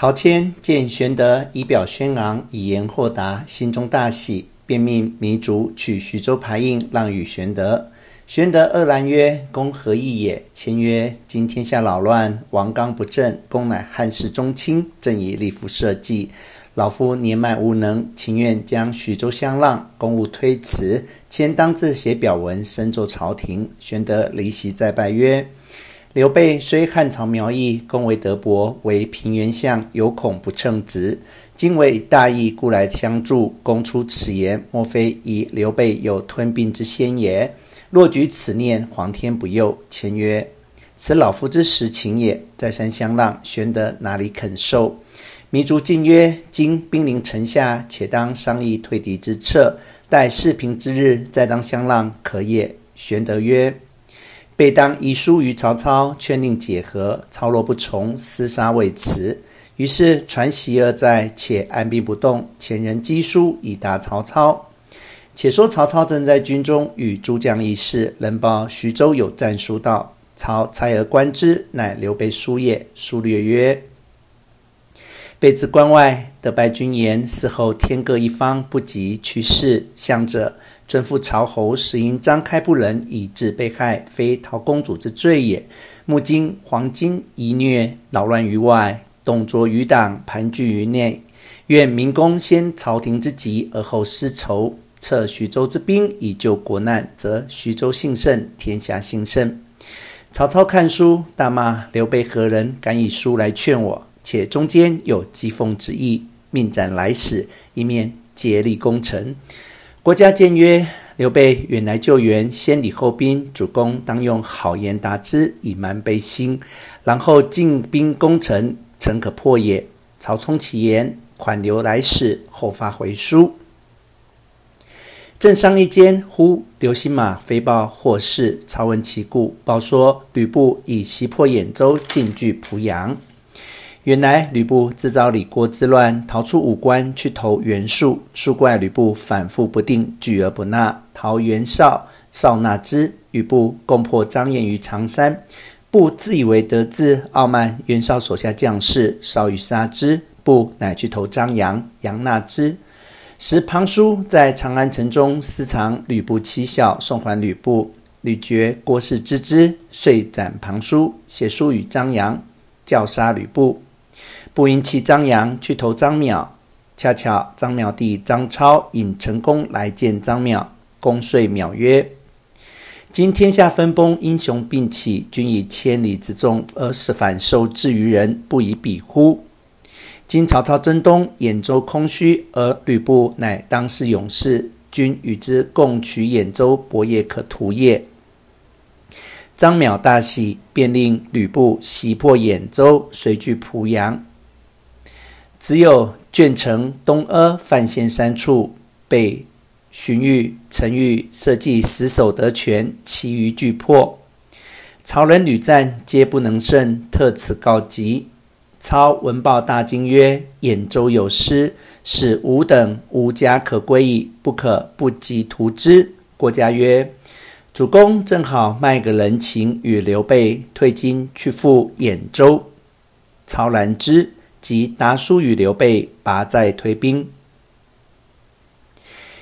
陶谦见玄德仪表轩昂，以言豁达，心中大喜，便命糜竺去徐州排印，让与玄德。玄德愕然曰：“公何意也？”谦曰：“今天下扰乱，王纲不正，公乃汉室宗亲，正以立夫社稷。老夫年迈无能，情愿将徐州相让，公勿推辞。谦当自写表文，申奏朝廷。”玄德离席再拜曰：刘备虽汉朝苗裔，恭为德伯，为平原相，有恐不称职。今为大义，故来相助。公出此言，莫非疑刘备有吞并之先也？若举此念，皇天不佑。谦曰：“此老夫之实情也。再三相让，玄德哪里肯受？”糜竺进曰：“今兵临城下，且当商议退敌之策。待事平之日，再当相让，可也。”玄德曰：备当遗书于曹操，劝令解和。操若不从，厮杀未迟。于是传檄而在，且按兵不动。前人击书以达曹操。且说曹操正在军中与诸将议事，人报徐州有战书到。操猜而观之，乃刘备书也。书略曰：“备自关外得拜军言，事后天各一方，不及去世。相者。”尊父曹侯，实因张开不仁，以致被害，非陶公主之罪也。目今黄巾一虐，扰乱于外，董卓余党盘踞于内。愿明公先朝廷之急，而后私仇，撤徐州之兵，以救国难，则徐州幸甚，天下幸甚。曹操看书，大骂刘备何人，敢以书来劝我？且中间有讥讽之意，命斩来使，一面竭力攻城。国家谏曰：“刘备远来救援，先礼后兵，主公当用好言答之，以慢备心，然后进兵攻城，城可破也。”曹冲其言，款留来使，后发回书。正商议间，忽流星马飞报获释。曹闻其故，报说吕布已袭破兖州，进据濮阳。原来吕布自招李郭之乱，逃出武关去投袁术，术怪吕布反复不定，拒而不纳。逃袁绍，绍纳之。吕布共破张燕于长山，布自以为得志，傲慢袁绍手下将士，绍欲杀之，布乃去投张杨，杨纳之。时庞叔在长安城中私藏吕布妻小，送还吕布。吕觉郭汜知之，遂斩庞叔，写书与张杨，教杀吕布。不因弃张杨，去投张邈。恰巧张邈弟张超引陈宫来见张邈，公遂邈曰：“今天下分崩，英雄并起，君以千里之众而使反受制于人，不以比乎？今曹操征东，兖州空虚，而吕布乃当世勇士，君与之共取兖州，伯业可图也。”张邈大喜，便令吕布袭破兖州，遂据濮阳。只有鄄城、东阿、范县三处被荀彧、陈玉设计死守得全，其余俱破。曹人屡战，皆不能胜，特此告急。操闻报大惊曰：“兖州有失，使吾等无家可归矣，不可不急图之。”郭嘉曰：“主公正好卖个人情，与刘备退军去赴兖州。”操然之。即答书与刘备，拔寨退兵。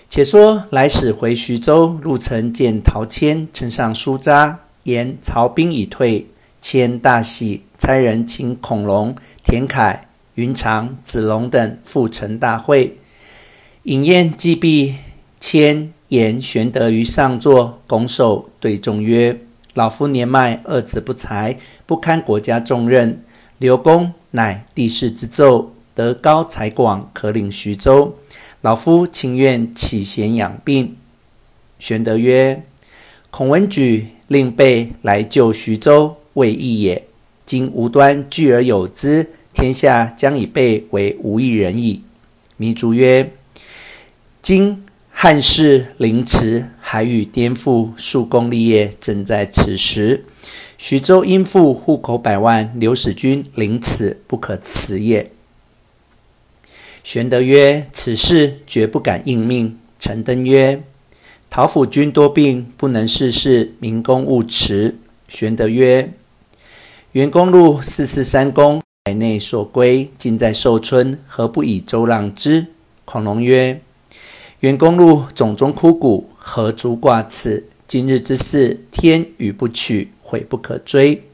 且说来使回徐州，入城见陶谦，呈上书札，言曹兵已退。谦大喜，差人请孔融、田楷、云长、子龙等赴城大会。饮宴既毕，谦言玄德于上座，拱手对众曰：“老夫年迈，二子不才，不堪国家重任。刘公。”乃帝室之胄，德高才广，可领徐州。老夫情愿起贤养病。玄德曰：“孔文举令备来救徐州，未易也。今无端据而有之，天下将以备为无义人矣。”糜竺曰：“今汉室凌迟，海宇颠覆，树功立业，正在此时。”徐州应付户口百万，刘使君临此，不可辞也。玄德曰：“此事绝不敢应命。”陈登曰：“陶府君多病，不能事事，明公勿辞。”玄德曰：“袁公路四四三公，海内所归，尽在寿春，何不以舟让之？孔融曰：元公路冢中枯骨，何足挂齿？今日之事，天与不取，悔不可追。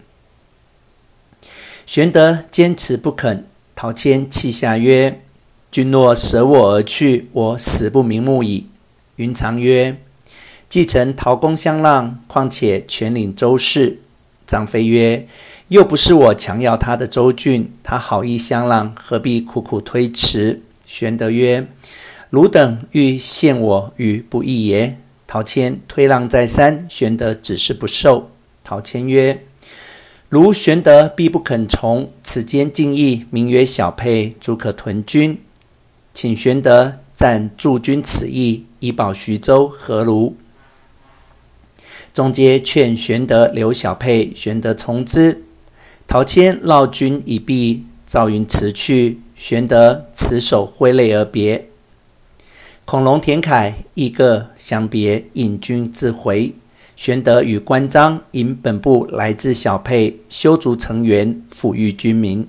玄德坚持不肯。陶谦泣下曰：“君若舍我而去，我死不瞑目矣。”云长曰：“既承陶公相让，况且全领周氏。”张飞曰：“又不是我强要他的州郡，他好意相让，何必苦苦推辞？”玄德曰：“汝等欲陷我于不义也。”陶谦推让再三，玄德只是不受。陶谦曰：如玄德必不肯从，此间进议，名曰小沛，足可屯军。请玄德暂驻军此意，以保徐州，何如？众皆劝玄德留小沛，玄德从之。陶谦绕军已毕，赵云辞去，玄德持手挥泪而别。孔融、田楷一个相别，引军自回。玄德与关张引本部来自小沛，修筑城垣，抚育军民。